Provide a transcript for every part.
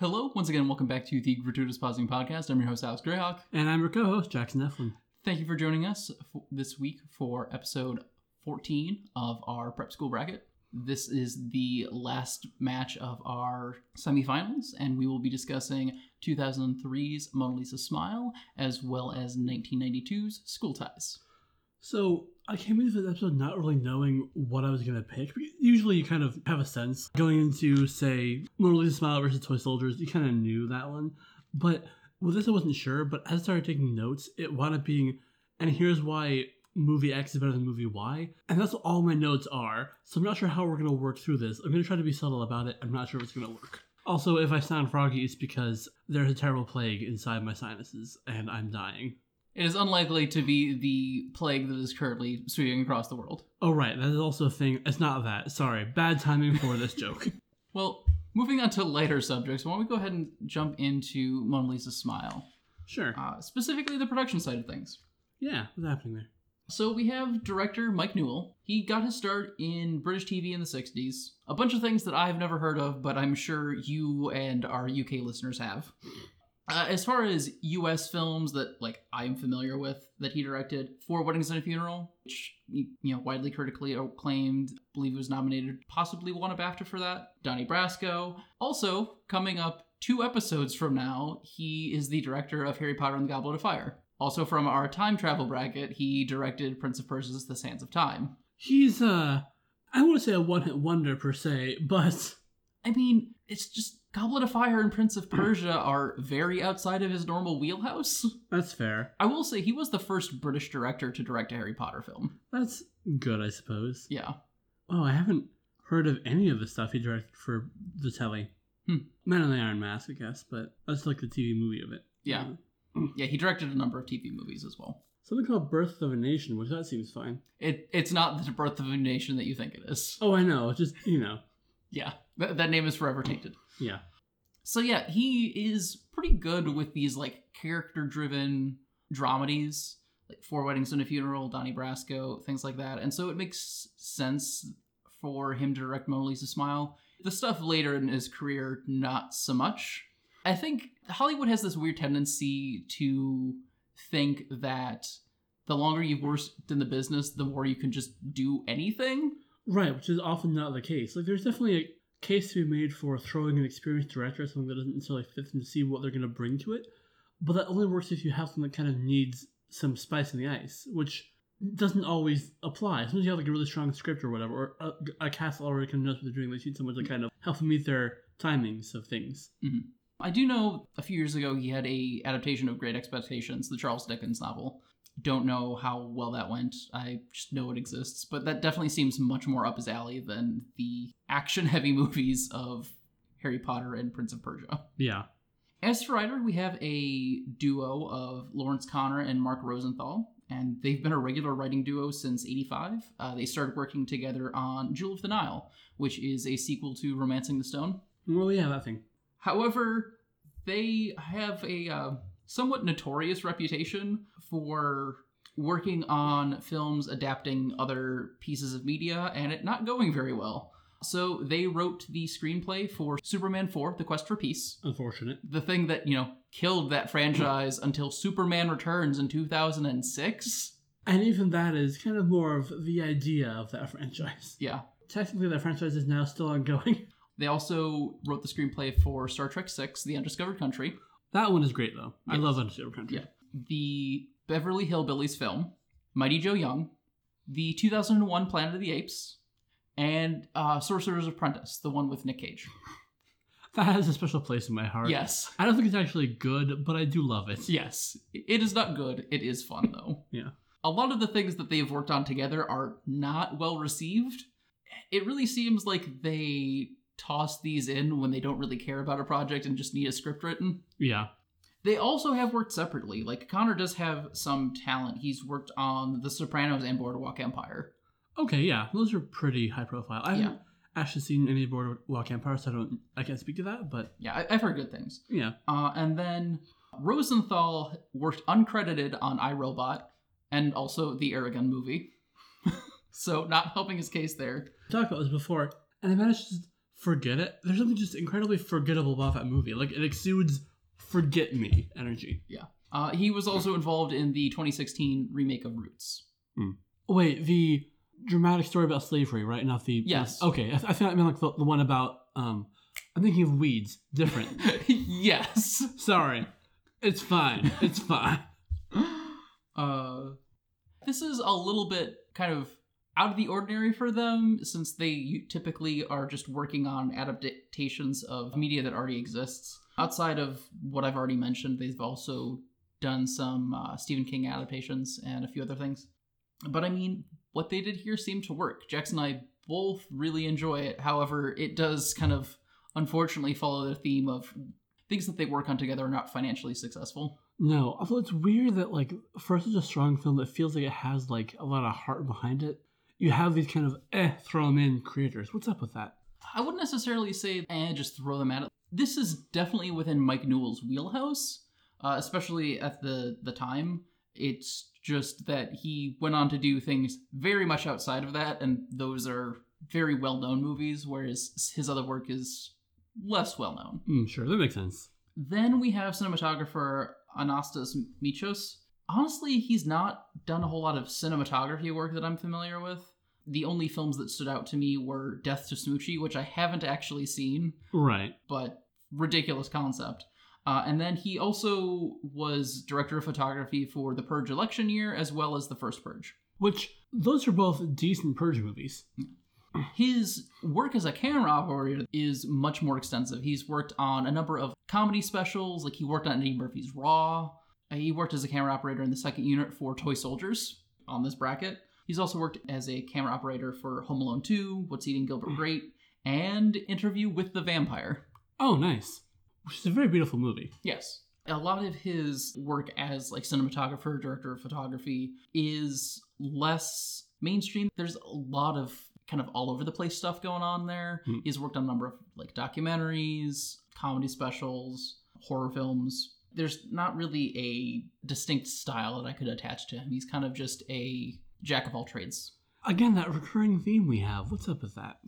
Hello, once again, welcome back to the Gratuitous Pausing Podcast. I'm your host, Alex Greyhawk. And I'm your co-host, Jackson Eflin. Thank you for joining us f- this week for episode 14 of our prep school bracket. This is the last match of our semifinals, and we will be discussing 2003's Mona Lisa Smile as well as 1992's School Ties. So I came into this episode not really knowing what I was gonna pick. Usually, you kind of have a sense going into, say, Mona Lisa Smile versus Toy Soldiers. You kind of knew that one, but with this, I wasn't sure. But as I started taking notes, it wound up being, and here's why movie X is better than movie Y, and that's all my notes are. So I'm not sure how we're gonna work through this. I'm gonna try to be subtle about it. I'm not sure if it's gonna work. Also, if I sound froggy, it's because there's a terrible plague inside my sinuses, and I'm dying. It is unlikely to be the plague that is currently sweeping across the world. Oh, right. That is also a thing. It's not that. Sorry. Bad timing for this joke. Well, moving on to lighter subjects, why don't we go ahead and jump into Mona Lisa's Smile, Sure. uh, specifically the production side of things. Yeah. What's happening there? So we have director Mike Newell. He got his start in British TV in the 60s. A bunch of things that I've never heard of, but I'm sure you and our UK listeners have. Uh, as far as US films that like I'm familiar with that he directed, Four Weddings and a Funeral, which you know widely critically acclaimed, believe he was nominated, possibly won a BAFTA for that. Donnie Brasco. Also coming up two episodes from now, he is the director of Harry Potter and the Goblet of Fire. Also from our time travel bracket, he directed Prince of Persia's The Sands of Time. He's, uh, I want to say a one hit wonder per se, but I mean, it's just Goblet of Fire and Prince of Persia are very outside of his normal wheelhouse. that's fair. I will say he was the first British director to direct a Harry Potter film. That's good, I suppose. Yeah. Oh, I haven't heard of any of the stuff he directed for the telly. Hmm. Man in the Iron Mask, I guess, but that's like the TV movie of it. Yeah. Yeah, he directed a number of TV movies as well. Something called Birth of a Nation, which that seems fine. It it's not the birth of a nation that you think it is. Oh, I know. Just, you know. Yeah. Th- that name is forever tainted. Yeah. So yeah, he is pretty good with these like character driven dramedies, like Four Weddings and a Funeral, Donnie Brasco, things like that. And so it makes sense for him to direct Mona Lisa Smile. The stuff later in his career, not so much. I think Hollywood has this weird tendency to think that the longer you've worked in the business, the more you can just do anything. Right, which is often not the case. Like, there's definitely a case to be made for throwing an experienced director at something that doesn't necessarily fit them to see what they're going to bring to it. But that only works if you have something that kind of needs some spice in the ice, which doesn't always apply. Sometimes you have like a really strong script or whatever, or a, a cast already kind of knows what they're doing. They need someone to kind of help them meet their timings of things. Mm-hmm. I do know a few years ago he had a adaptation of Great Expectations, the Charles Dickens novel. Don't know how well that went. I just know it exists, but that definitely seems much more up his alley than the action-heavy movies of Harry Potter and Prince of Persia. Yeah. As for writer, we have a duo of Lawrence Konner and Mark Rosenthal, and they've been a regular writing duo since 85. Uh, they started working together on Jewel of the Nile, which is a sequel to Romancing the Stone. Well, yeah, that thing. However, they have a uh, somewhat notorious reputation for working on films adapting other pieces of media and it not going very well. So they wrote the screenplay for Superman 4 The Quest for Peace, Unfortunate. the thing that, you know, killed that franchise until Superman Returns in 2006. And even that is kind of more of the idea of that franchise. Yeah. Technically, that franchise is now still ongoing. They also wrote the screenplay for Star Trek 6 The Undiscovered Country. That one is great, though. I love Undiscovered Country. Yeah. the Beverly Hillbillies film, Mighty Joe Young, the 2001 Planet of the Apes, and uh, Sorcerer's Apprentice, the one with Nick Cage. That has a special place in my heart. Yes. I don't think it's actually good, but I do love it. Yes. It is not good. It is fun, though. Yeah. A lot of the things that they've worked on together are not well received. It really seems like they toss these in when they don't really care about a project and just need a script written. Yeah. They also have worked separately. Like Konner does have some talent. He's worked on The Sopranos and Boardwalk Empire. Okay, yeah. Those are pretty high profile. I haven't actually seen any Boardwalk Empire, so I don't I can't speak to that, but Yeah, I- I've heard good things. yeah. Uh, and then Rosenthal worked uncredited on iRobot and also the Eragon movie. so not helping his case there. Talked about this before, and I managed to forget it. There's something just incredibly forgettable about that movie. Like it exudes forget me energy. Yeah. Uh, he was also involved in the 2016 remake of Roots. Wait, the dramatic story about slavery, right? Not the Yes. Okay, I, th- I thought I meant like the, the one about. Um, I'm thinking of weeds. Different. yes. Sorry, it's fine. It's fine. Uh, this is a little bit kind of out of the ordinary for them since they typically are just working on adaptations of media that already exists. Outside of what I've already mentioned, they've also done some uh, Stephen King adaptations and a few other things. But I mean, what they did here seemed to work. Jax and I both really enjoy it. However, it does kind of unfortunately follow the theme of things that they work on together are not financially successful. No, although it's weird that like for such a strong film that feels like it has like a lot of heart behind it, you have these kind of eh throw them in creators. What's up with that? I wouldn't necessarily say, eh, just throw them at it. This is definitely within Mike Newell's wheelhouse, uh, especially at the, the time. It's just that he went on to do things very much outside of that, and those are very well known movies, whereas his other work is less well known. Hmm, sure, that makes sense. Then we have cinematographer Anastas Michos. Honestly, he's not done a whole lot of cinematography work that I'm familiar with. The only films that stood out to me were Death to Smoochy, which I haven't actually seen, Right. but ridiculous concept. Uh, and then he also was director of photography for the Purge election year as well as the first Purge. Which those are both decent purge movies. His work as a camera operator is much more extensive. He's worked on a number of comedy specials, like he worked on Eddie Murphy's Raw. He worked as a camera operator in the second unit for Toy Soldiers on this bracket. He's also worked as a camera operator for Home Alone 2, What's Eating Gilbert Grape, and Interview with the Vampire. Oh, nice. Which is a very beautiful movie. Yes. A lot of his work as like cinematographer, director of photography is less mainstream. There's a lot of kind of all over the place stuff going on there. Hmm. He's worked on a number of like documentaries, comedy specials, horror films. There's not really a distinct style that I could attach to him. He's kind of just a jack of all trades. Again, that recurring theme we have. What's up with that?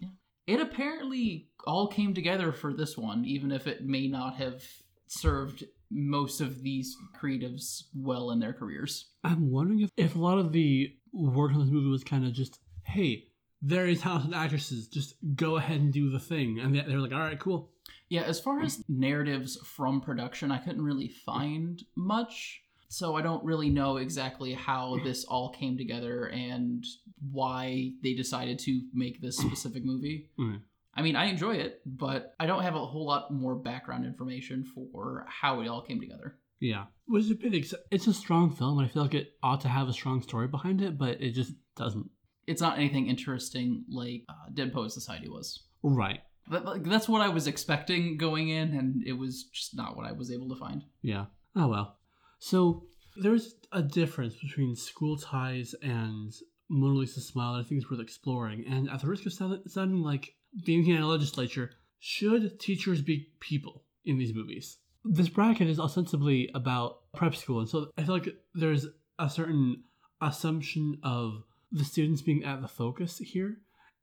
It apparently all came together for this one, even if it may not have served most of these creatives well in their careers. I'm wondering if, if a lot of the work on this movie was kind of just, hey, very talented actresses, just go ahead and do the thing. And they- they're like, all right, cool. Yeah, as far as narratives from production, I couldn't really find much. So I don't really know exactly how this all came together and why they decided to make this specific movie. Mm. I mean, I enjoy it, but I don't have a whole lot more background information for how it all came together. Yeah. Which is a bit, ex- it's a strong film, and I feel like it ought to have a strong story behind it, but it just doesn't. It's not anything interesting like uh, Dead Poet Society was. Right. That, like, that's what I was expecting going in, and it was just not what I was able to find. Yeah. Oh well. So there's a difference between school ties and Mona Lisa Smile that I think is worth exploring. And at the risk of sounding like the Indiana legislature, should teachers be people in these movies? This bracket is ostensibly about prep school, and so I feel like there's a certain assumption of the students being at the focus here.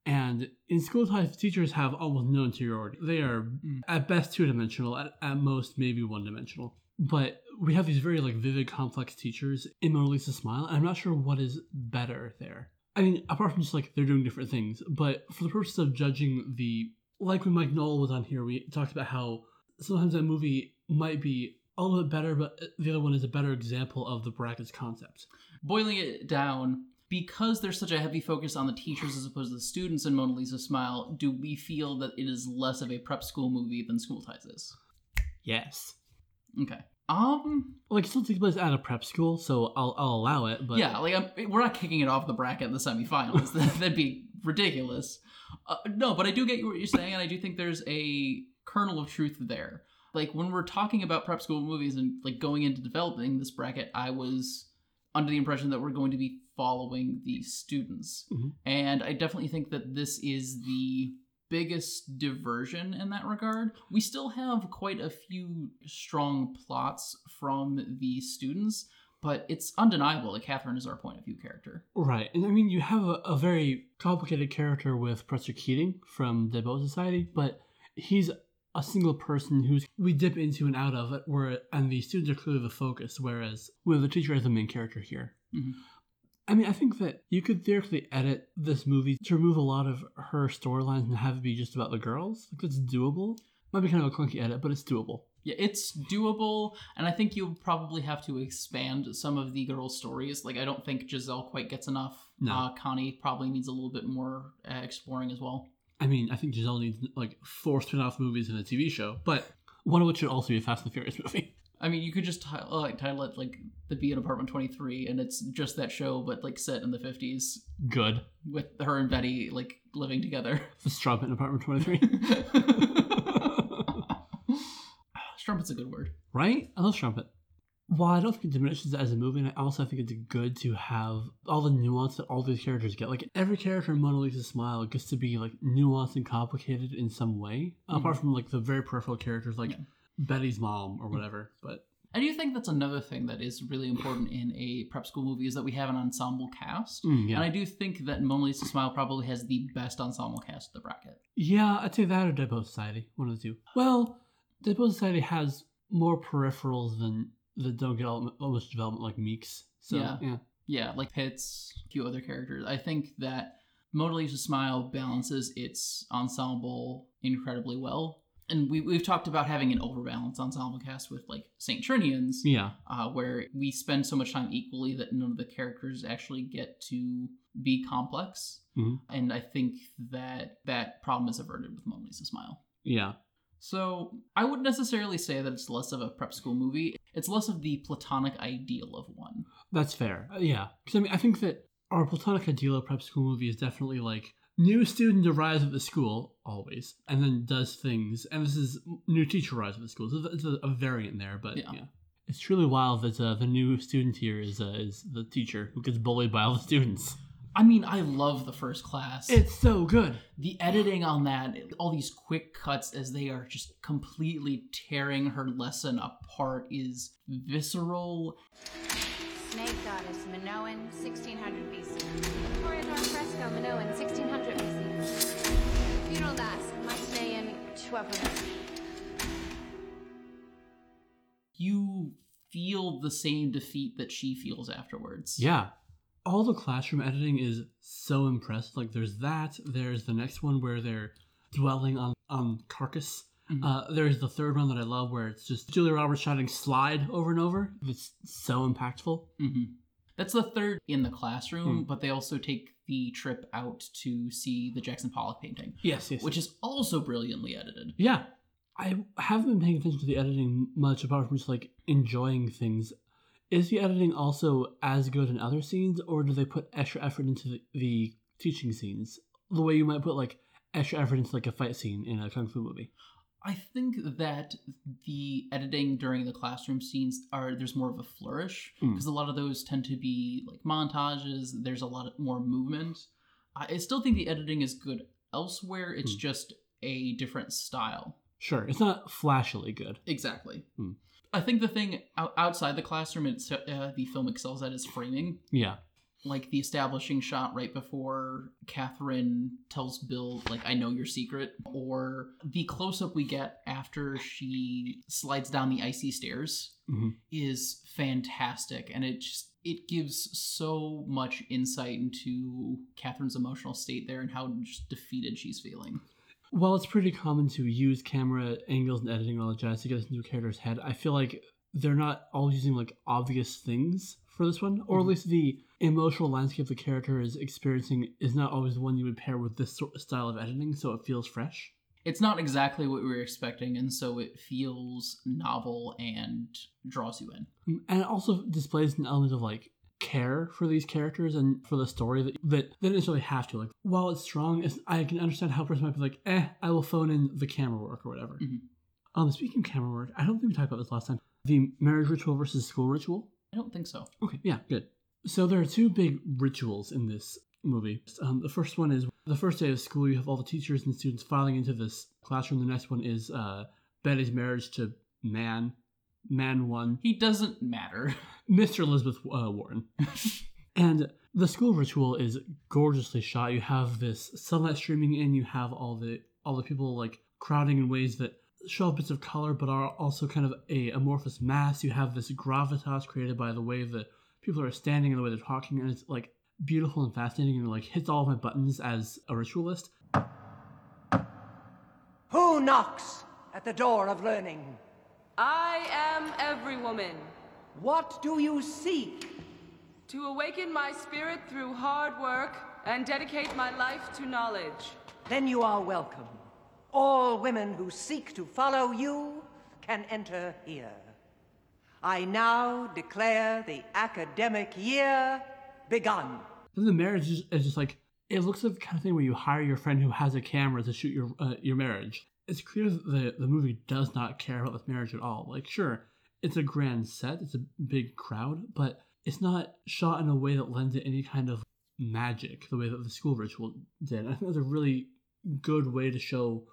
And in school ties, teachers have almost no interiority. They are Mm. at best two dimensional, at, at most maybe one dimensional. But we have these very like vivid, complex teachers in Mona Lisa Smile, and I'm not sure what is better there. I mean, apart from just like they're doing different things, but for the purpose of judging the like when Mike Knoll was on here, we talked about how sometimes that movie might be a little bit better, but the other one is a better example of the brackets concept. boiling it down, because there's such a heavy focus on the teachers as opposed to the students in Mona Lisa Smile, do we feel that it is less of a prep school movie than School Ties is? Yes. Okay. Um. Like it still takes place at a prep school, so I'll I'll allow it. But yeah, like I'm, we're not kicking it off the bracket in the semifinals. That'd be ridiculous. Uh, no, but I do get what you're saying, and I do think there's a kernel of truth there. Like when we're talking about prep school movies and like going into developing this bracket, I was under the impression that we're going to be following the students, Mhm. and I definitely think that this is the biggest diversion in that regard. We still have quite a few strong plots from the students, but it's undeniable that Catherine is our point of view character. Right, and I mean, you have a, a very complicated character with Professor Keating from the Bow Society, but he's a single person who's we dip into and out of it, where and the students are clearly the focus, whereas with the teacher as the main character here. Mhm. I mean, I think that you could theoretically edit this movie to remove a lot of her storylines and have it be just about the girls. Like that's doable. Might be kind of a clunky edit, but it's doable. Yeah, it's doable, and I think you'll probably have to expand some of the girls' stories. Like, I don't think Giselle quite gets enough. No. Uh, Connie probably needs a little bit more uh, exploring as well. I mean, I think Giselle needs like four spin-off movies and a TV show, but one of which should also be a Fast and Furious movie. I mean, you could just ti- uh, like title it like "The Bee in Apartment 23," and it's just that show, but like set in the 50s Good. with her and Betty like living together. The Strumpet in Apartment 23. Strumpet's a good word. right? I love Strumpet. While I don't think it diminishes it as a movie, and I also think it's good to have all the nuance that all these characters get. Like every character in Mona Lisa's Smile gets to be like nuanced and complicated in some way, apart from like the very peripheral characters like Yeah. Betty's mom or whatever. But I do think that's another thing that is really important in a prep school movie is that we have an ensemble cast. mm, yeah, And I do think that Mona Lisa Smile probably has the best ensemble cast of the bracket. yeah, I'd say that or Dead Poet Society, one of the two. Well, Dead Poet Society has more peripherals than that don't get all, much development like Meeks. So Yeah. yeah. Yeah, like Pitts, a few other characters. I think that Mona Lisa Smile balances its ensemble incredibly well. And we, we've talked about having an overbalance ensemble cast with like St. Trinians, Yeah. uh, where we spend so much time equally that none of the characters actually get to be complex. Mhm. And I think that that problem is averted with Mona Lisa Smile. Yeah. So I wouldn't necessarily say that it's less of a prep school movie. It's less of the platonic ideal of one. That's fair. Uh, yeah, because I mean, I think that our platonic ideal of prep school movie is definitely like new student arrives at the school always, and then does things, and this is new teacher arrives at the school. So it's a, a variant there, but yeah. Yeah. It's truly wild that uh, the new student here is uh, is the teacher who gets bullied by all the students. I mean, I love the first class. It's so good. the editing on that, all these quick cuts as they are just completely tearing her lesson apart is visceral. Snake goddess, Minoan, 1600 BC. Victoria Dar Fresco, 1600 BC. Funeral Das, Mycenaean, 1200. You feel the same defeat that she feels afterwards. Yeah. All the classroom editing is so impressive. Like there's that. There's the next one where they're dwelling on on carcass. Mhm. Uh, there's the third one that I love where it's just Julia Roberts shouting "slide" over and over. It's so impactful. hmm That's the third in the classroom, Hmm. but they also take the trip out to see the Jackson Pollock painting, Yes, yes. which is also brilliantly edited. yeah, I haven't been paying attention to the editing much apart from just like enjoying things. Is the editing also as good in other scenes, or do they put extra effort into the, the teaching scenes? The way you might put like extra effort into like a fight scene in a kung fu movie. I think that the editing during the classroom scenes are there's more of a flourish Mm. because a lot of those tend to be like montages. There's a lot more movement. I still think the editing is good elsewhere. It's Mm. just a different style. Sure, it's not flashily good. Exactly. Mm. I think the thing outside the classroom, it's uh, the film excels at is framing. Yeah, Like the establishing shot right before Catherine tells Bill, like, I know your secret, or the close up we get after she slides down the icy stairs Mhm. is fantastic. And it just, it gives so much insight into Catherine's emotional state there and how just defeated she's feeling. While it's pretty common to use camera angles and editing all that jazz to get into a character's head, I feel like they're not all using like obvious things for this one, or at Mhm. least the emotional landscape the character is experiencing is not always the one you would pair with this sort of style of editing, so it feels fresh. It's not exactly what we were expecting, and so it feels novel and draws you in. Mm, And it also displays an element of like care for these characters and for the story that that they didn't necessarily have to. Like while it's strong, it's, I can understand how a person might be like, eh, I will phone in the camera work or whatever. Mhm. Um, speaking of camera work, I don't think we talked about this last time. The marriage ritual versus school ritual. I don't think so. Okay, yeah, good. So there are two big rituals in this movie. Um, the first one is the first day of school. You have all the teachers and students filing into this classroom. The next one is uh, Betty's marriage to man, man one, He doesn't matter. Mr. Elizabeth uh, Warren. and the school ritual is gorgeously shot. You have this sunlight streaming in. You have all the all the people like crowding in ways that show bits of color but are also kind of a amorphous mass. You have this gravitas created by the way that people are standing and the way they're talking, and it's like beautiful and fascinating and like hits all of my buttons as a ritualist. Who knocks at the door of learning? I am every woman. What do you seek? To awaken my spirit through hard work and dedicate my life to knowledge. Then you are welcome. All women who seek to follow you can enter here. I now declare the academic year begun. Then the marriage is, is just like it looks like the kind of thing where you hire your friend who has a camera to shoot your uh, your marriage. It's clear that the the movie does not care about this marriage at all. Like, sure, it's a grand set, it's a big crowd, but it's not shot in a way that lends it any kind of magic the way that the school ritual did. I think that's a really good way to show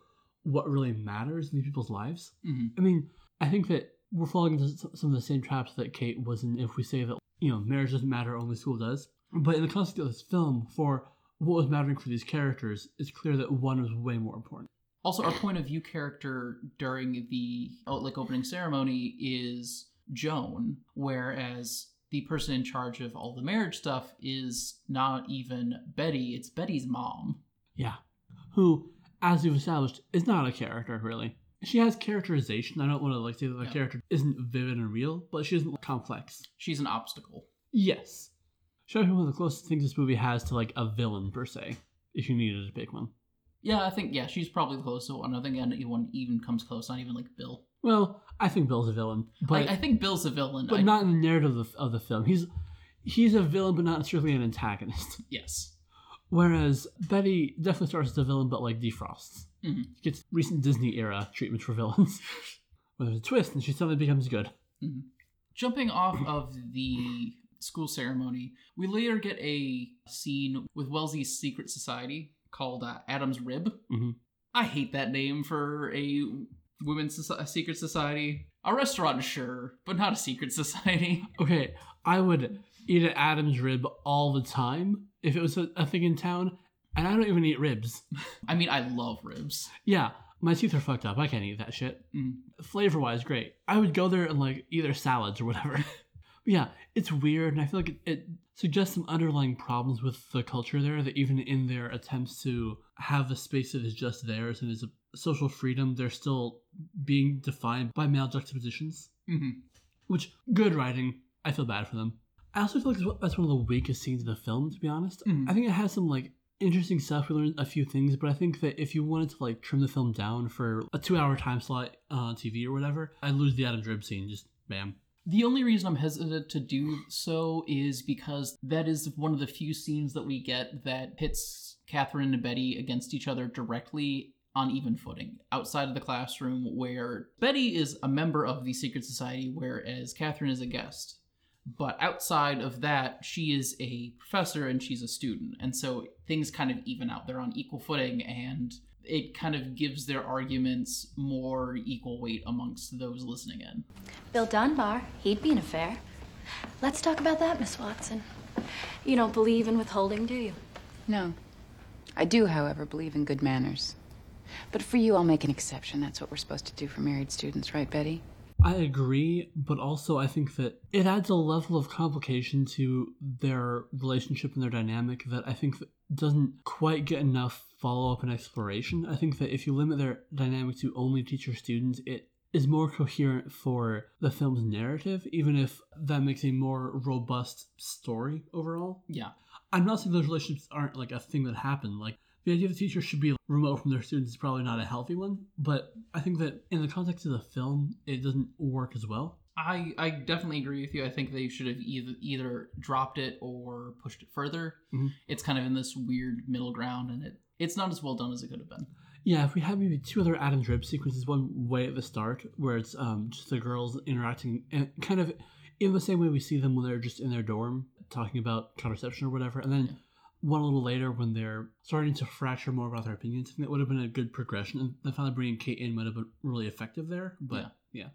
what really matters in these people's lives. Mhm. I mean, I think that we're falling into some of the same traps that Kate was in if we say that, you know, marriage doesn't matter, only school does. But in the context of this film, for what was mattering for these characters, it's clear that one was way more important. Also, our point of view character during the oh, like opening ceremony is Joan, whereas the person in charge of all the marriage stuff is not even Betty; it's Betty's mom. Yeah. Who, as we've established, is not a character, really. She has characterization. I don't want to like say that the Yeah. character isn't vivid and real, but she isn't complex. She's an obstacle. Yes. Show me one of the closest things this movie has to like a villain per se, if you needed to pick one. Yeah, I think yeah, she's probably the closest one. I think anyone even comes close. Not even like Bill. Well, I think Bill's a villain, but I, I think Bill's a villain. but I- not in the narrative of, of the film. He's he's a villain, but not necessarily an antagonist. Yes. Whereas Betty definitely starts as a villain, but like defrosts. Mhm. Gets recent Disney era treatment for villains. Where there's a twist and she suddenly becomes good. Jumping off of the school ceremony, we later get a scene with Wellesley's secret society called uh, Adam's Rib. Mhm. I hate that name for a women's soci- a secret society. A restaurant, sure, but not a secret society. Okay, I would eat an Adam's rib all the time if it was a, a thing in town, and I don't even eat ribs. I mean, I love ribs. Yeah, my teeth are fucked up. I can't eat that shit. Mm. Flavor wise, great. I would go there and like either salads or whatever. yeah, it's weird, and I feel like it, it suggests some underlying problems with the culture there. That even in their attempts to have a space that is just theirs and is a social freedom, they're still being defined by male juxtapositions. hmm Which good writing. I feel bad for them. I also feel like that's one of the weakest scenes of the film, to be honest. Mhm. I think it has some like interesting stuff. We learned a few things, but I think that if you wanted to like trim the film down for a two-hour time slot on TV or whatever, I'd lose the Adam's Rib scene. Just bam. The only reason I'm hesitant to do so is because that is one of the few scenes that we get that pits Catherine and Betty against each other directly on even footing outside of the classroom, where Betty is a member of the secret society, whereas Catherine is a guest. But outside of that, she is a professor and she's a student. And so things kind of even out. They're on equal footing and it kind of gives their arguments more equal weight amongst those listening in. Bill Dunbar, he'd be an affair. Let's talk about that, Miss Watson. You don't believe in withholding, do you? No. I do, however, believe in good manners. But for you, I'll make an exception. That's what we're supposed to do for married students, right, Betty? I agree, but also I think that it adds a level of complication to their relationship and their dynamic that I think that doesn't quite get enough follow up and exploration. I think that if you limit their dynamic to only teacher students, it is more coherent for the film's narrative, even if that makes a more robust story overall. Yeah. I'm not saying those relationships aren't like a thing that happened. Like the idea that teachers should be remote from their students is probably not a healthy one. But I think that in the context of the film, it doesn't work as well. I, I definitely agree with you. I think they should have either either dropped it or pushed it further. Mhm. It's kind of in this weird middle ground, and it it's not as well done as it could have been. Yeah, if we had maybe two other Adam's Rib sequences, one way at the start where it's um, just the girls interacting and kind of in the same way we see them when they're just in their dorm talking about contraception or whatever, and then one a little later when they're starting to fracture more about their opinions. I think that would have been a good progression, and the finally bringing Kate in might have been really effective there. But yeah,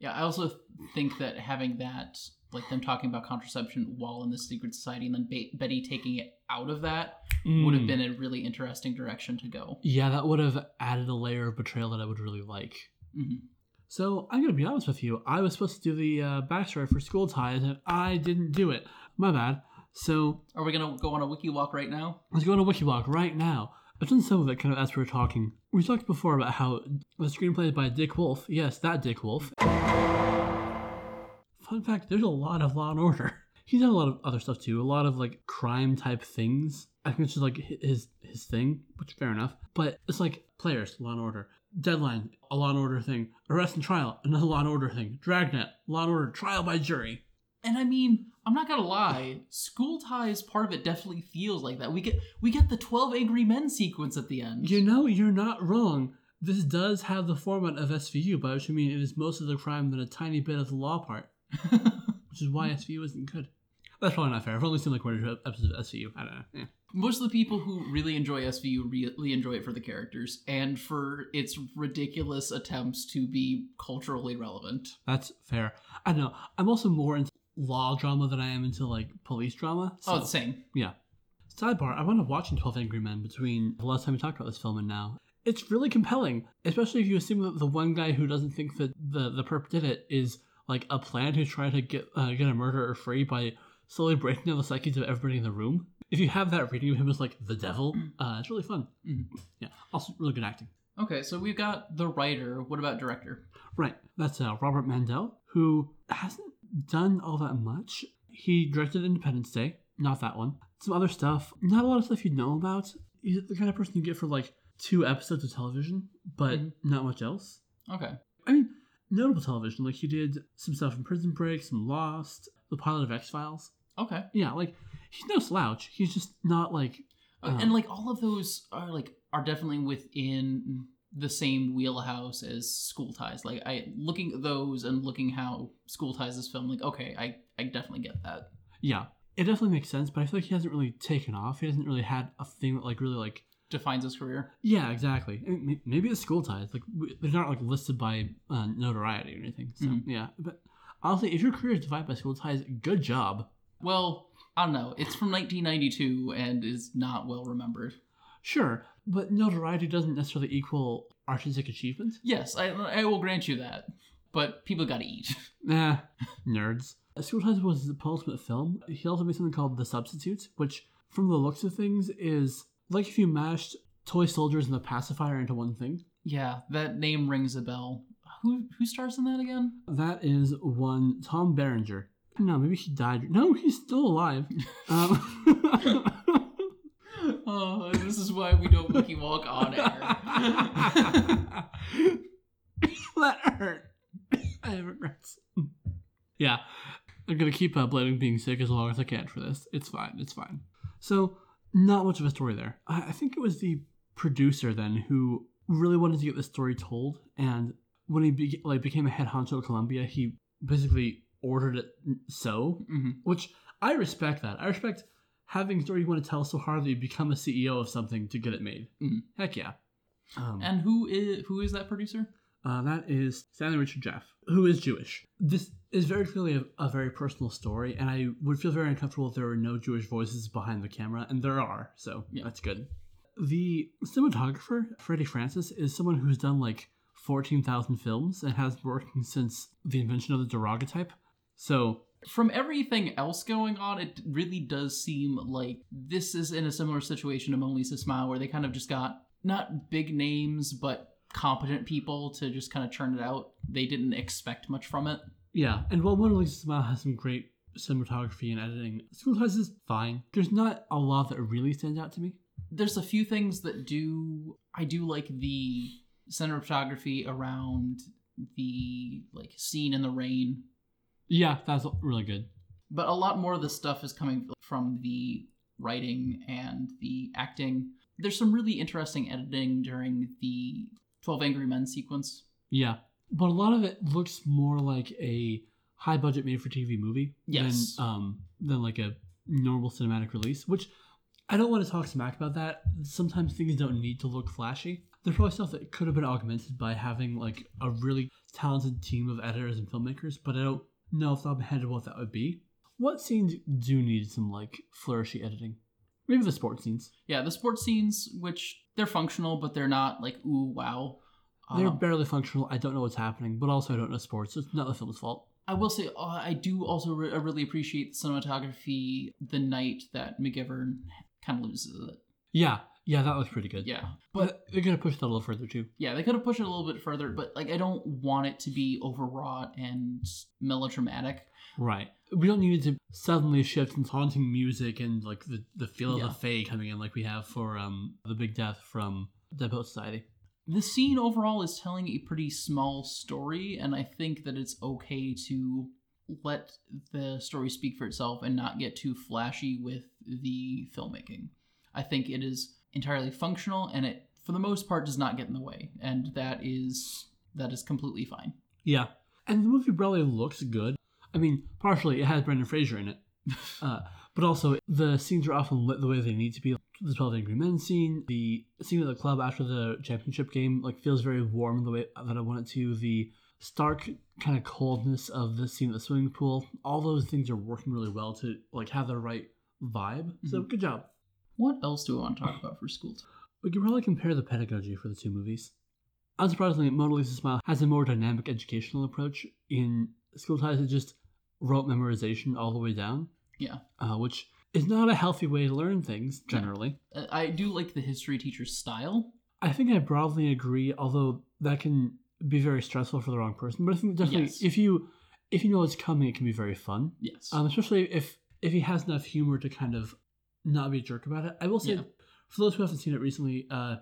Yeah, I also think that having that, like them talking about contraception while in the secret society, and then Be- Betty taking it out of that, would have Mm. been a really interesting direction to go. Yeah, that would have added a layer of betrayal that I would really like. Mhm. So I'm gonna be honest with you. I was supposed to do the uh, backstory for School Ties, and I didn't do it. My bad. So Are we gonna go on a wiki walk right now? let's go on a wiki walk right now. I've done some of it kind of as we were talking. We talked before about how the screenplay is by Dick Wolf. Yes, that Dick Wolf. Fun fact: There's a lot of Law and Order. He's done a lot of other stuff too. A lot of like crime type things. I think it's just like his his thing, which fair enough. But it's like players, Law and Order, Deadline, a Law and Order thing, Arrest and Trial, another Law and Order thing, Dragnet, Law and Order, Trial by Jury. And I mean, I'm not gonna lie, School Ties part of it definitely feels like that. We get we get the Twelve Angry Men sequence at the end. You know, you're not wrong. This does have the format of SVU, by which I mean it is most of the crime than a tiny bit of the law part, which is why SVU isn't good. That's probably not fair. I've only seen like one or two episodes of SVU. I don't know. Eh. Most of the people who really enjoy SVU really enjoy it for the characters and for its ridiculous attempts to be culturally relevant. That's fair. I don't know. I'm also more into law drama than I am into like police drama. Oh, so- the same. Yeah. Sidebar, I wound up watching 12 Angry Men between the last time we talked about this film and now. It's really compelling, especially if you assume that the one guy who doesn't think that the, the perp did it is like a plan to try to get uh, get a murderer free by slowly breaking down the psyches of everybody in the room. If you have that reading of him as like the devil, uh, it's really fun. Mhm. Yeah, also really good acting. Okay, so we've got the writer. What about director? Right, that's uh, Robert Mandel, who hasn't done all that much. He directed Independence Day, not that one. Some other stuff, not a lot of stuff you know about. He's the kind of person you get for like two episodes of television, but Mhm. not much else. Okay. I mean, notable television, like he did some stuff in Prison Break, some Lost, the pilot of X Files. Okay. Yeah, like he's no slouch. He's just not like Uh, Uh, and like all of those are like are definitely within the same wheelhouse as School Ties. Like I looking at those and looking how School Ties is filmed, like okay, I I definitely get that. yeah. It definitely makes sense, but I feel like he hasn't really taken off. He hasn't really had a thing that like really like Defines his career. Yeah, exactly. I mean, Maybe it's school ties. Like they're not like listed by uh, notoriety or anything. So Mhm. yeah, but honestly, if your career is defined by school ties, good job. Well, I don't know. It's from 1992 and is not well remembered. Sure, but notoriety doesn't necessarily equal artistic achievement. Yes, I I will grant you that. But people got to eat. Nah, nerds. School ties was the penultimate film. He also made something called The Substitute, which, from the looks of things, is like if you mashed toy soldiers and the pacifier into one thing. yeah, that name rings a bell. Who who stars in that again? That is one Tom Berenger. No, maybe he died. No, he's still alive. Um, Oh, this is why we don't wiki walk on air. that hurt. I have regrets. Yeah, I'm gonna keep up blaming being sick as long as I can for this. It's fine. It's fine. So, not much of a story there. I, I think it was the producer then who really wanted to get the story told, and when he be- like became a head honcho at Columbia, he basically ordered it so, hmm which I respect. That I respect having a story you want to tell so hard that you become a CEO of something to get it made. Mhm. Heck yeah. Um, And who is who is that producer? uh, that is Stanley Richard Jaffe, who is Jewish. This is very clearly a, a very personal story, and I would feel very uncomfortable if there were no Jewish voices behind the camera, and there are, so Yeah. that's good. The cinematographer, Freddie Francis, is someone who's done like 14,000 films and has been working since the invention of the daguerreotype. So, From everything else going on, it really does seem like this is in a similar situation to Mona Lisa Smile, where they kind of just got not big names, but competent people to just kind of churn it out. They didn't expect much from it. yeah, and while Mona Lisa Smile has some great cinematography and editing, School Ties is fine. There's not a lot that really stands out to me. There's a few things that do I do like the cinematography around the like scene in the rain Yeah, that's really good. but a lot more of the stuff is coming from the writing and the acting. There's some really interesting editing during the 12 Angry Men sequence. Yeah, but a lot of it looks more like a high budget made for TV movie Yes. than um than like a normal cinematic release. Which I don't want to talk smack about that. Sometimes things don't need to look flashy. There's probably stuff that could have been augmented by having like a really talented team of editors and filmmakers, but I don't know off the top of my head what that would be. What scenes do need some like flourishy editing? Maybe the sports scenes. Yeah, the sports scenes, which they're functional, but they're not like ooh wow. They're Um, barely functional. I don't know what's happening, but also I don't know sports. So it's not the film's fault. I will say uh, I do also re- I really appreciate the cinematography the night that McGivern kind of loses it. Yeah, yeah, that looks pretty good. Yeah, but they're gonna push that a little further too. yeah, they could have pushed it a little bit further, but like I don't want it to be overwrought and melodramatic. Right. We don't need it to suddenly shift into haunting music and like the, the feel Yeah. of the Fae coming in like we have for um the Big Death from Dead Poet Society. The scene overall is telling a pretty small story, and I think that it's okay to let the story speak for itself and not get too flashy with the filmmaking. I think it is entirely functional, and it, for the most part, does not get in the way, and that is that is completely fine. Yeah. And the movie really looks good. I mean, partially it has Brendan Fraser in it. uh, but also the scenes are often lit the way they need to be. The 12 Angry Men scene, the scene at the club after the championship game, like feels very warm the way that I want it to. The stark kind of coldness of the scene at the swimming pool, all those things are working really well to like have the right vibe. So good job. What else do we want to talk about for school? time? We could probably compare the pedagogy for the two movies. Unsurprisingly, Mona Lisa Smile has a more dynamic educational approach. In School Ties, it just rote memorization all the way down, Yeah, uh, which is not a healthy way to learn things generally. Uh, I do like the history teacher's style. I think I broadly agree, although that can be very stressful for the wrong person. But I think definitely Yes. if you if you know what's coming, it can be very fun. Yes, Um, especially if if he has enough humor to kind of not be a jerk about it. I will say, Yeah. for those who haven't seen it recently, uh,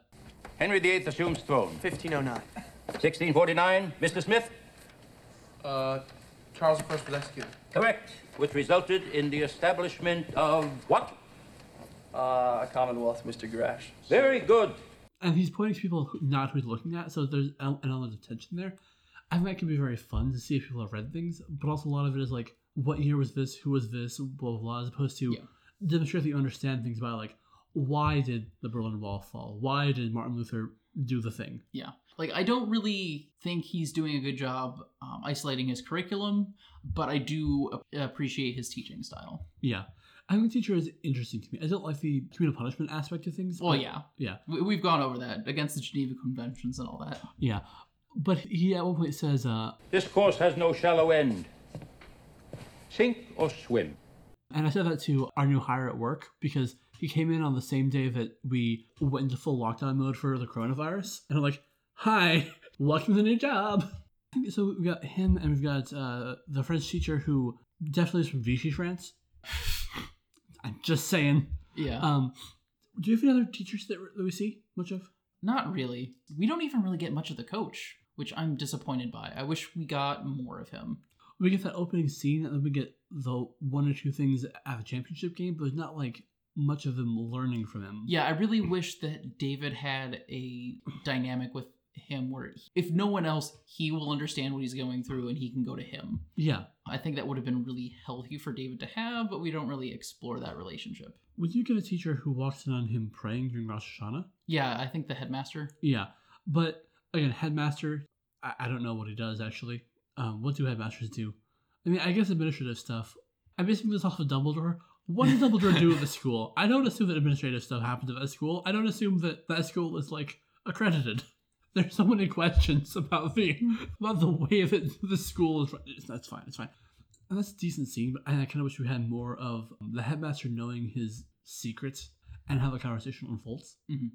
Henry VIII assumes throne. 1509. 1649, Mr. Smith? Uh, Charles I was executed. Correct. Which resulted in the establishment of what? Uh, a Commonwealth, Mr. Grash. Very good. and he's pointing to people who, not who he's looking at, so there's an an element of tension there. I think that can be very fun to see if people have read things, but also a lot of it is like, what year was this? Who was this? Blah blah blah. As opposed to Yeah. Demonstrate that you understand things about like, why did the Berlin Wall fall? Why did Martin Luther do the thing? Yeah. Like, I don't really think he's doing a good job um, isolating his curriculum, but I do ap- appreciate his teaching style. Yeah, I think the teacher is interesting to me. I don't like the communal punishment aspect of things. Well, but- yeah. yeah, We, we've gone over that against the Geneva Conventions and all that. yeah. But he at one point says, uh, This course has no shallow end. Sink or swim. And I said that to our new hire at work because he came in on the same day that we went into full lockdown mode for the coronavirus. And I'm like, hi, welcome to the new job. So we've got him and we've got uh, the French teacher who definitely is from Vichy, France. I'm just saying. Yeah. Um, do you have any other teachers that, that we see much of? Not really. We don't even really get much of the coach, which I'm disappointed by. I wish we got more of him. We get that opening scene and then we get the one or two things at the championship game, but there's not like much of them learning from him. Yeah, I really wish that David had a dynamic with him where if no one else, he will understand what he's going through and he can go to him. Yeah. I think that would have been really healthy for David to have, but we don't really explore that relationship. Would you get a teacher who walks in on him praying during Rosh Hashanah? Yeah, I think the headmaster. Yeah, but again, headmaster. I, I don't know what he does actually. Um, what do headmasters do? I mean, I guess administrative stuff. I'm basing this off of Dumbledore. What does Dumbledore do at the school? I don't assume that administrative stuff happens at that school. I don't assume that that school is like accredited. There's so many questions about the about the way that the school is. That's fine. It's fine. And that's a decent scene, but I kind of wish we had more of um, the headmaster knowing his secrets and how the conversation unfolds. Mm-hmm.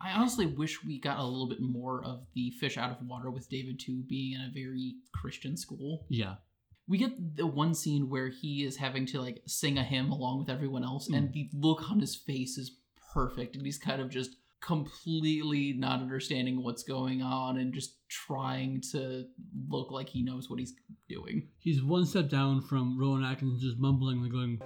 I honestly wish we got a little bit more of the fish out of water with David too being in a very Christian school. Yeah. We get the one scene where he is having to like sing a hymn along with everyone else, and hmm. the look on his face is perfect, and he's kind of just completely not understanding what's going on and just trying to look like he knows what he's doing. He's one step down from Rowan Atkins just mumbling and going,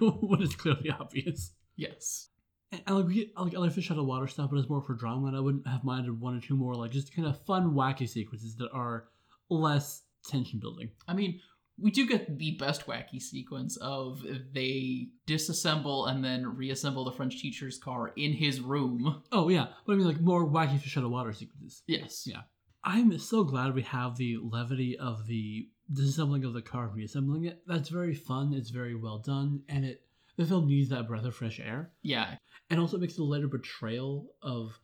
when it's clearly obvious. Yes. And, and like we get like other fish out of water stuff, but it's more for drama. And I wouldn't have minded one or two more like just kind of fun, wacky sequences that are less tension building. I mean, We do get the best wacky sequence of they disassemble and then reassemble the French teacher's car in his room. Oh yeah, but I mean like more wacky fish out of water sequences. Yes. Yeah. I'm so glad we have the levity of the disassembling of the car and reassembling it. That's very fun. It's very well done, and it the film needs that breath of fresh air. Yeah. And also it makes the later betrayal of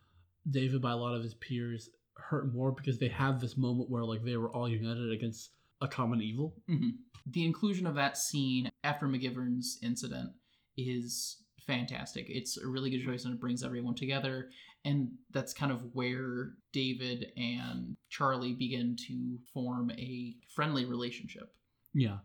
David by a lot of his peers hurt more because they have this moment where like they were all united against a common evil. hmm The inclusion of that scene after McGivern's incident is fantastic. It's a really good choice and it brings everyone together. And that's kind of where David and Charlie begin to form a friendly relationship. Yeah.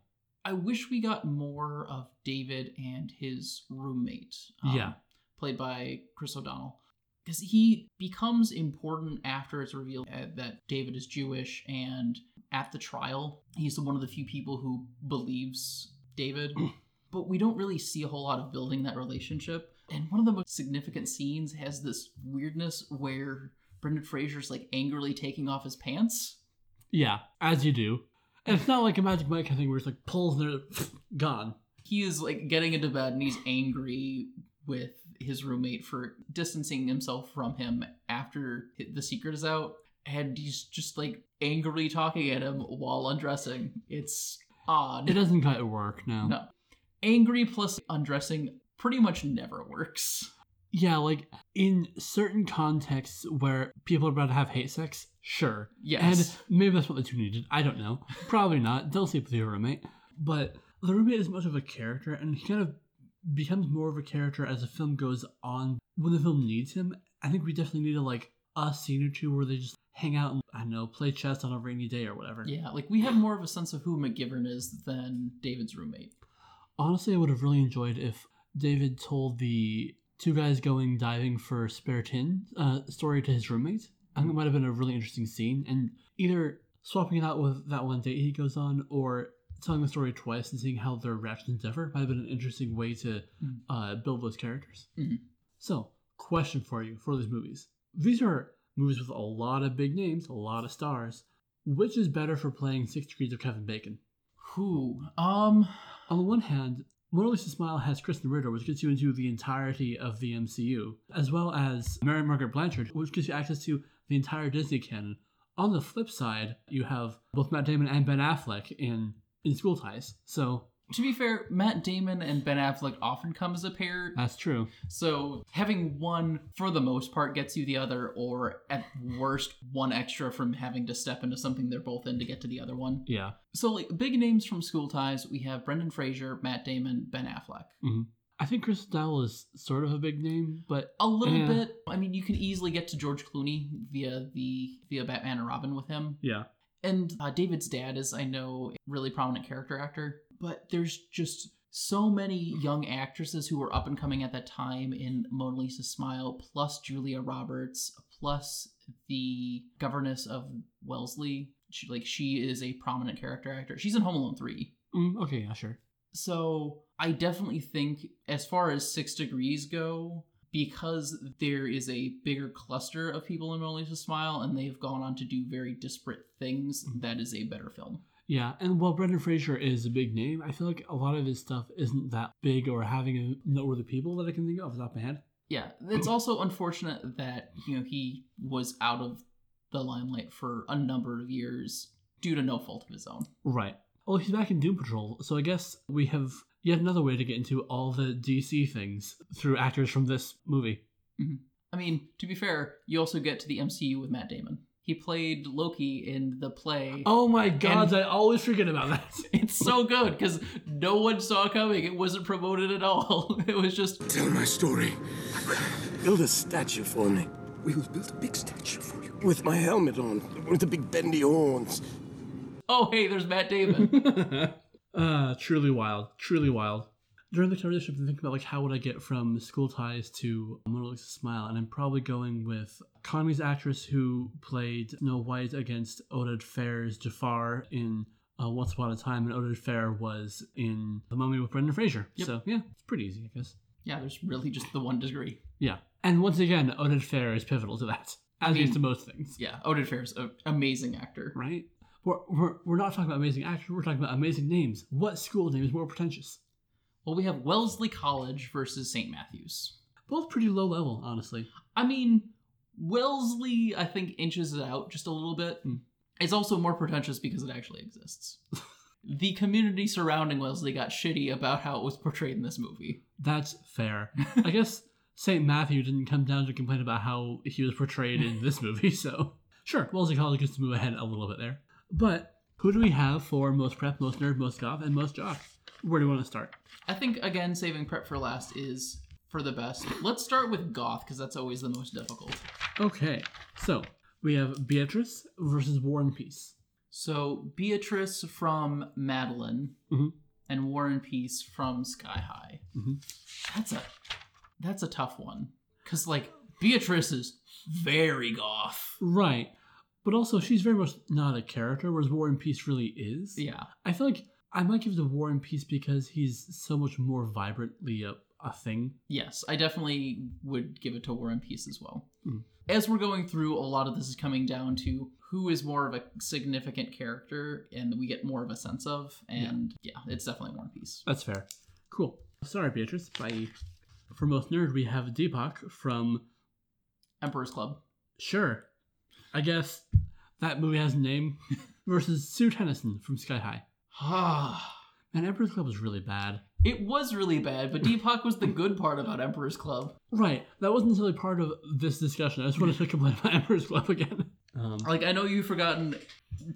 I wish we got more of David and his roommate. um, Yeah. Played by Chris O'Donnell. Because he becomes important after it's revealed that David is Jewish, and at the trial, he's one of the few people who believes David. but we don't really see a whole lot of building that relationship. And one of the most significant scenes has this weirdness where Brendan Fraser's like angrily taking off his pants. Yeah, as you do. And it's not like a Magic Mike thing where it's like pulls and they're gone. he is like getting into bed and he's angry with his roommate for distancing himself from him after the secret is out and he's just like angrily talking at him while undressing it's odd It doesn't quite work, no. no angry plus undressing pretty much never works Yeah, like in certain contexts where people are about to have hate sex, sure. Yes. And maybe that's what the two needed. I don't know. Probably not. Don't sleep with your roommate. But the roommate is much of a character, and he kind of becomes more of a character as the film goes on. When the film needs him, I think we definitely need a like a scene or two where they just hang out and I don't know, play chess on a rainy day or whatever. yeah like we have more of a sense of who mcgivern is than david's roommate Honestly, I would have really enjoyed if David told the two guys going diving for spare tin uh, story to his roommate. I think it might have been a really interesting scene, and either swapping it out with that one date he goes on, or telling the story twice and seeing how their reactions differ might have been an interesting way to Mhm. uh, build those characters. Mhm. So, question for you for these movies: These are movies with a lot of big names, a lot of stars. Which is better for playing Six Degrees of Kevin Bacon? who um On the one hand, Mona Lisa Smile has Krysten Ritter, which gets you into the entirety of the MCU, as well as Mary Margaret Blanchard, which gives you access to the entire Disney canon. On the flip side, you have both Matt Damon and Ben Affleck in in School Ties. So to be fair matt damon and ben affleck often come as a pair that's true. So having one for the most part gets you the other, or at worst, one extra from having to step into something they're both in to get to the other one. Yeah. So like big names from School Ties, we have Brendan Fraser, Matt Damon, Ben Affleck. I think Chris O'Donnell is sort of a big name, but A little Yeah. bit. I mean, you can easily get to George Clooney via the via Batman and Robin with him. yeah. And uh, David's dad is, I know, a really prominent character actor, but there's just so many young actresses who were up and coming at that time in Mona Lisa Smile, plus Julia Roberts, plus the governess of Wellesley. She, like she is a prominent character actor. She's in Home Alone three. Mm, okay, yeah, sure. So I definitely think, as far as six degrees go, because there is a bigger cluster of people in Mona Lisa Smile, and they've gone on to do very disparate things, that is a better film. Yeah, and while Brendan Fraser is a big name, I feel like a lot of his stuff isn't that big or having a noteworthy people that I can think of off the top of my head. Yeah, it's also unfortunate that you know he was out of the limelight for a number of years due to no fault of his own. Right. Well, he's back in Doom Patrol, so I guess we have yet another way to get into all the DC things through actors from this movie. Mm-hmm. I mean, to be fair, you also get to the MCU with Matt Damon. He played Loki in the play. Oh my god, I always forget about that. It's so good because no one saw it coming. It wasn't promoted at all. It was just Tell my story. Build a statue for me. We will build a big statue for you. With my helmet on, with the big bendy horns. oh hey, there's Matt Damon. uh, truly wild. Truly wild. During the conversation, I've been thinking about like how would I get from School Ties to Mona Lisa Smile, and I'm probably going with Connie's actress who played Snow White against Oded Fehr's Jafar in uh, Once Upon a Time, and Oded Fehr was in The Mummy with Brendan Fraser. Yep. So yeah, it's pretty easy, I guess. yeah, there's really just the one degree. Yeah, and once again, Oded Fehr is pivotal to that, as I mean- is to most things. Yeah, Oded Fehr's an amazing actor. Right. We're, we're, we're not talking about amazing actors, we're talking about amazing names. What school name is more pretentious? Well, we have Wellesley College versus St. Matthews. Both pretty low level, honestly. I mean, Wellesley, I think, inches it out just a little bit. Hmm. It's also more pretentious because it actually exists. the community surrounding Wellesley got shitty about how it was portrayed in this movie. That's fair. I guess St. Matthew didn't come down to complain about how he was portrayed in this movie, so sure, Wellesley College gets to move ahead a little bit there. But who do we have for most prep, most nerd, most goth, and most jock? Where do you want to start? I think, again, saving prep for last is for the best. Let's start with goth because that's always the most difficult. Okay, so we have Beatrice versus Warren Peace. So Beatrice from Madeline Mhm. and Warren Peace from Sky High. Mhm. That's a that's a tough one because like Beatrice is very goth. Right, but also she's very much not a character, whereas Warren Peace really is. Yeah, I feel like I might give to Warren Peace because he's so much more vibrantly a, a thing. yes, I definitely would give it to Warren Peace as well. Mhm. As we're going through, a lot of this is coming down to who is more of a significant character and we get more of a sense of. And yeah, it's definitely Warren Peace. That's fair. Cool. Sorry, Beatrice. Bye. For most nerd, we have Deepak from Emperor's Club. Sure. I guess that movie has a name versus Sue Tennyson from Sky High. Ah. Man, Emperor's Club was really bad. It was really bad, but Deepak was the good part about Emperor's Club. Right. That wasn't necessarily part of this discussion. I just wanted to complain about Emperor's Club again. Um, Like, I know you've forgotten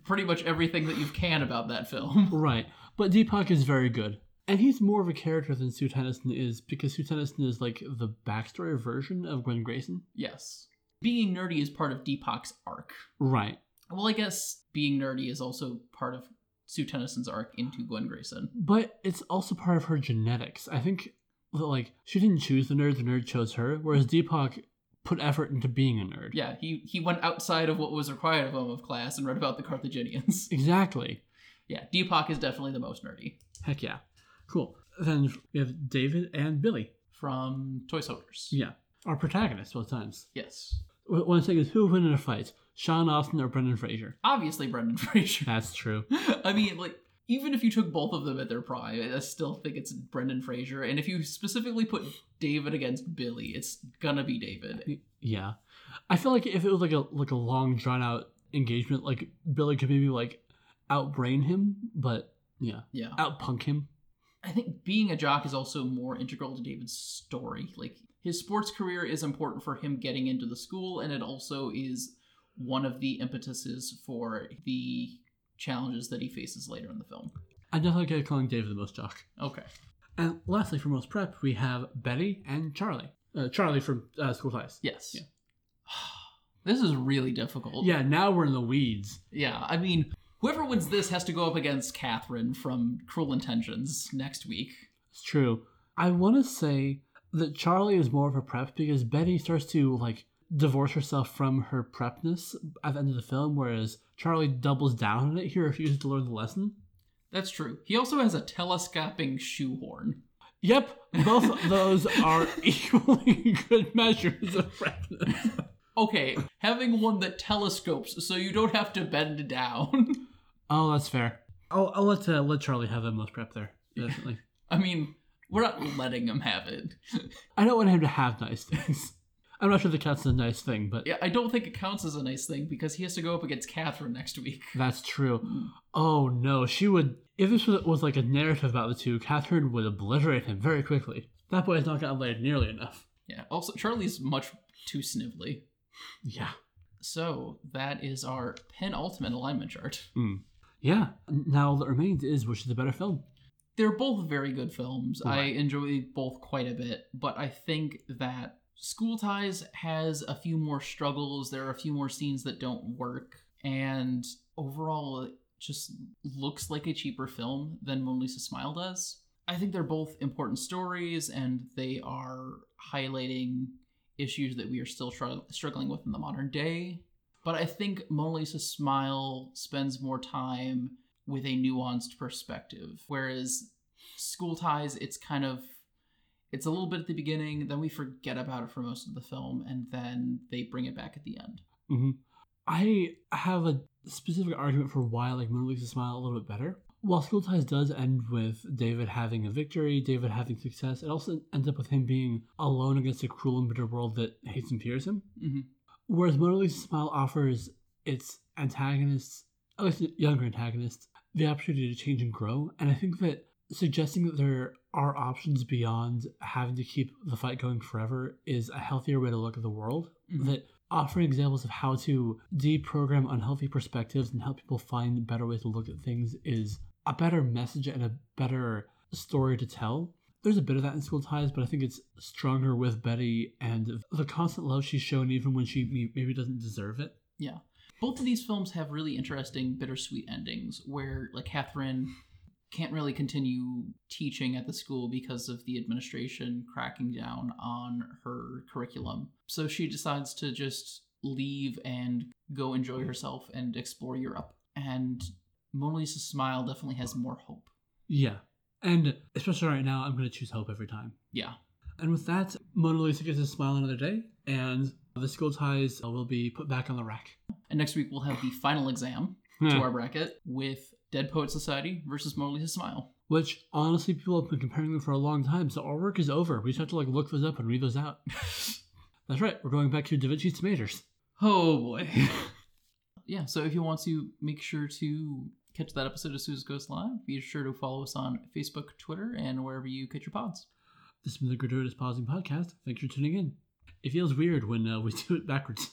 pretty much everything that you can about that film. right. But Deepak is very good. And he's more of a character than Sue Tennyson is because Sue Tennyson is like the backstory version of Gwen Grayson. Yes. Being nerdy is part of Deepak's arc. Right. Well, I guess being nerdy is also part of Sue Tennyson's arc into Gwen Grayson. But it's also part of her genetics. I think that like she didn't choose the nerd, the nerd chose her, whereas Deepak put effort into being a nerd. Yeah, he, he went outside of what was required of him of class and read about the Carthaginians. Exactly. yeah, Deepak is definitely the most nerdy. Heck yeah. Cool. Then we have David and Billy. From Toy Soldiers. Yeah. Our protagonists both times. Yes. What one thing is who would win in a fight? Sean Astin or Brendan Fraser? Obviously, Brendan Fraser. That's true. I mean, like, even if you took both of them at their prime, I still think it's Brendan Fraser. And if you specifically put David against Billy, it's gonna be David. Yeah. I feel like if it was like a like a long drawn out engagement, like Billy could maybe like outbrain him, but yeah. Yeah. Outpunk him. I think being a jock is also more integral to David's story. Like, his sports career is important for him getting into the school, and it also is one of the impetuses for the challenges that he faces later in the film. I definitely get calling David the most jock. Okay. And lastly, for most prep, we have Betty and Charlie. Uh, Charlie from uh, School Ties. Yes. This is really difficult. Yeah, now we're in the weeds. Yeah, I mean, whoever wins this has to go up against Catherine from Cruel Intentions next week. It's true. I want to say that Charlie is more of a prep because Betty starts to like divorce herself from her prepness at the end of the film, whereas Charlie doubles down on it. He refuses to learn the lesson. That's true. He also has a telescoping shoehorn. Yep, both of those are equally good measures of prepness. Okay, having one that telescopes so you don't have to bend down. Oh, that's fair. I'll, I'll let uh, let Charlie have the most prep there. Definitely. I mean, we're not letting him have it. I don't want him to have nice things. I'm not sure the cat's a nice thing, but yeah, I don't think it counts as a nice thing because he has to go up against Catherine next week. that's true. Oh no, she would. If this was, was like a narrative about the two, Catherine would obliterate him very quickly. That boy has not gotten laid nearly enough. Yeah, also, Charlie's much too snivelly. Yeah. So, that is our penultimate alignment chart. Mm. Yeah. Now all that remains is which is the better film. They're both very good films. I enjoy both quite a bit, but I think that School Ties has a few more struggles. There are a few more scenes that don't work, and overall, it just looks like a cheaper film than Mona Lisa Smile does. I think they're both important stories, and they are highlighting issues that we are still strugg- struggling with in the modern day. But I think Mona Lisa Smile spends more time with a nuanced perspective, whereas School Ties, it's kind of it's a little bit at the beginning, then we forget about it for most of the film, and then they bring it back at the end. hmm I have a specific argument for why I like Mona Lisa Smile a little bit better. While School Ties does end with David having a victory, David having success, it also ends up with him being alone against a cruel and bitter world that hates and fears him. hmm Whereas Mona Lisa Smile offers its antagonists, at least younger antagonists, the opportunity to change and grow. And I think that suggesting that there are options beyond having to keep the fight going forever is a healthier way to look at the world. Mhm. That offering examples of how to deprogram unhealthy perspectives and help people find better ways to look at things is a better message and a better story to tell. There's a bit of that in School Ties, but I think it's stronger with Betty and the constant love she's shown even when she maybe doesn't deserve it. Yeah. Both of these films have really interesting bittersweet endings where like Catherine can't really continue teaching at the school because of the administration cracking down on her curriculum. So she decides to just leave and go enjoy herself and explore Europe. And Mona Lisa's smile definitely has more hope. Yeah. And especially right now, I'm going to choose hope every time. Yeah. And with that, Mona Lisa gets a smile another day, and the school ties will be put back on the rack. And next week we'll have the final exam to our bracket with Dead Poet Society versus Mona Lisa's smile. Which honestly, people have been comparing them for a long time, so our work is over. We just have to like look those up and read those out. That's right. We're going back to Da Vinci's Tomatoes. Oh boy. yeah, so if you want to make sure to catch that episode as soon as it goes live, be sure to follow us on Facebook, Twitter, and wherever you catch your pods. This has been the Gratuitous Pausing Podcast. Thanks for tuning in. It feels weird when uh, we do it backwards.